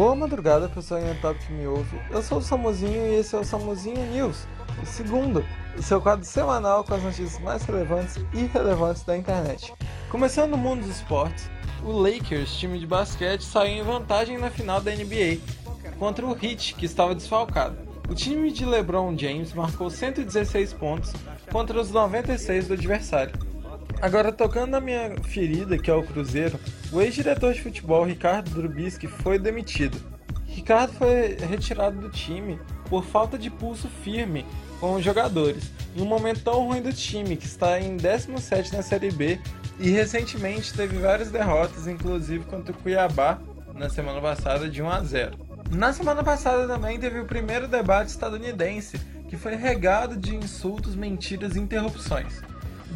Boa madrugada, pessoal Top que me ouve. Eu sou o Samuzinho e esse é o Samuzinho News, o segundo, o seu quadro semanal com as notícias mais relevantes e irrelevantes da internet. Começando no mundo dos esportes, o Lakers, time de basquete, saiu em vantagem na final da NBA contra o Heat, que estava desfalcado. O time de LeBron James marcou 116 pontos contra os 96 do adversário. Agora, tocando na minha ferida, que é o Cruzeiro, o ex-diretor de futebol Ricardo Drubisky foi demitido. Ricardo foi retirado do time por falta de pulso firme com os jogadores, em um momento tão ruim do time, que está em 17 na Série B e recentemente teve várias derrotas, inclusive contra o Cuiabá na semana passada de 1 a 0. Na semana passada também teve o primeiro debate estadunidense, que foi regado de insultos, mentiras e interrupções.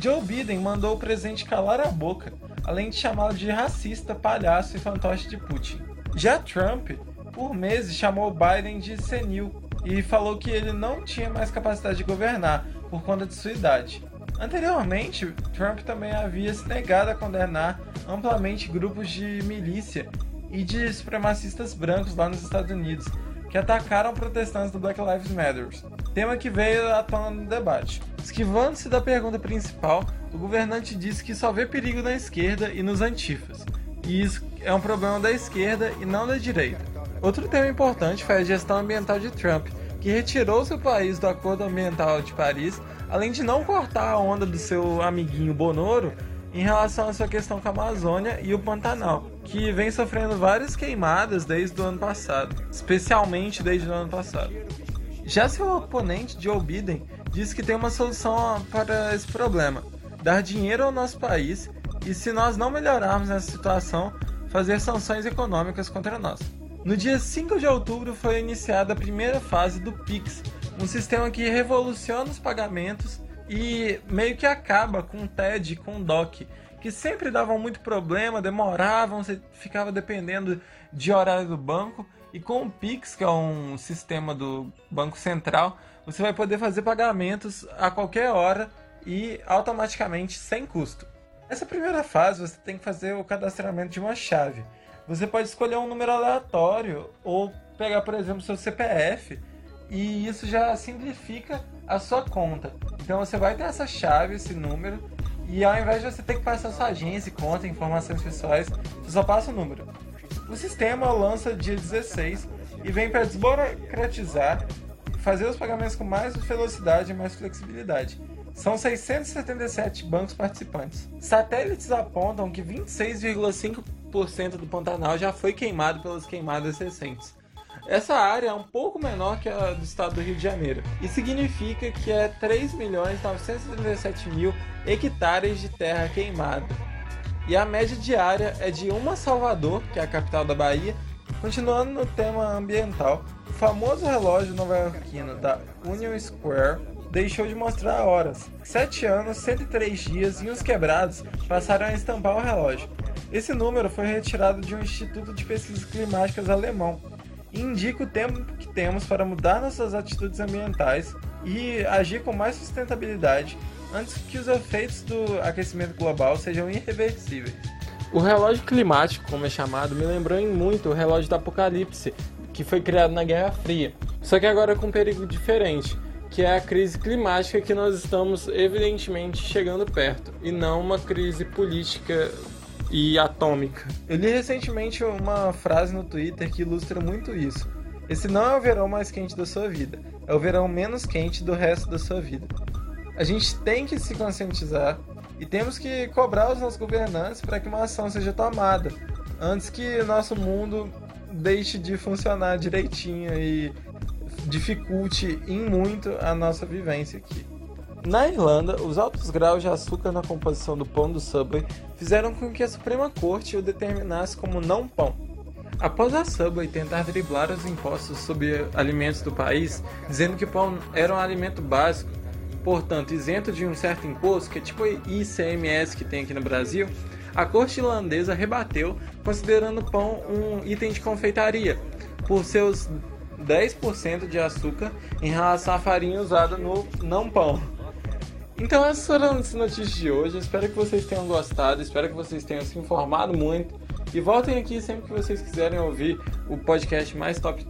Joe Biden mandou o presidente calar a boca, além de chamá-lo de racista, palhaço e fantoche de Putin. Já Trump, por meses, chamou Biden de senil e falou que ele não tinha mais capacidade de governar por conta de sua idade. Anteriormente, Trump também havia se negado a condenar amplamente grupos de milícia e de supremacistas brancos lá nos Estados Unidos, que atacaram protestantes do Black Lives Matter, tema que veio à tona no debate. Esquivando-se da pergunta principal, o governante disse que só vê perigo na esquerda e nos antifas, e isso é um problema da esquerda e não da direita. Outro tema importante foi a gestão ambiental de Trump, que retirou seu país do Acordo Ambiental de Paris, além de não cortar a onda do seu amiguinho Bonoro em relação à sua questão com a Amazônia e o Pantanal, que vem sofrendo várias queimadas desde o ano passado, especialmente desde o ano passado. Já seu oponente, Joe Biden, diz que tem uma solução para esse problema: dar dinheiro ao nosso país e, se nós não melhorarmos essa situação, fazer sanções econômicas contra nós. No dia 5 de outubro foi iniciada a primeira fase do Pix, um sistema que revoluciona os pagamentos e meio que acaba com o TED com o DOC, que sempre davam muito problema, demoravam, você ficava dependendo de horário do banco. E com o Pix, que é um sistema do Banco Central, você vai poder fazer pagamentos a qualquer hora e automaticamente sem custo. Nessa primeira fase, você tem que fazer o cadastramento de uma chave. Você pode escolher um número aleatório ou pegar, por exemplo, seu CPF e isso já simplifica a sua conta. Então você vai ter essa chave, esse número, e ao invés de você ter que passar sua agência, conta, informações pessoais, você só passa o número. O sistema lança dia 16 e vem para desburocratizar fazer os pagamentos com mais velocidade e mais flexibilidade. São 677 bancos participantes. Satélites apontam que 26,5% do Pantanal já foi queimado pelas queimadas recentes. Essa área é um pouco menor que a do estado do Rio de Janeiro e significa que é 3.937 mil hectares de terra queimada. E a média diária é de uma Salvador, que é a capital da Bahia, Continuando no tema ambiental, o famoso relógio nova-iorquino da Union Square deixou de mostrar horas. Sete anos, 103 dias e uns quebrados passaram a estampar o relógio. Esse número foi retirado de um instituto de pesquisas climáticas alemão e indica o tempo que temos para mudar nossas atitudes ambientais e agir com mais sustentabilidade antes que os efeitos do aquecimento global sejam irreversíveis. O relógio climático, como é chamado, me lembrou em muito o relógio do Apocalipse, que foi criado na Guerra Fria. Só que agora com um perigo diferente, que é a crise climática que nós estamos evidentemente chegando perto, e não uma crise política e atômica. Eu li recentemente uma frase no Twitter que ilustra muito isso. Esse não é o verão mais quente da sua vida, é o verão menos quente do resto da sua vida. A gente tem que se conscientizar e temos que cobrar os nossos governantes para que uma ação seja tomada antes que nosso mundo deixe de funcionar direitinho e dificulte em muito a nossa vivência aqui. Na Irlanda, os altos graus de açúcar na composição do pão do Subway fizeram com que a Suprema Corte o determinasse como não pão. Após a Subway tentar driblar os impostos sobre alimentos do país, dizendo que pão era um alimento básico, portanto isento de um certo imposto, que é tipo ICMS que tem aqui no Brasil, a corte irlandesa rebateu, considerando o pão um item de confeitaria, por seus 10% de açúcar em relação à farinha usada no não pão. Então essas foram as notícias de hoje, espero que vocês tenham gostado, espero que vocês tenham se informado muito E voltem aqui sempre que vocês quiserem ouvir o podcast mais top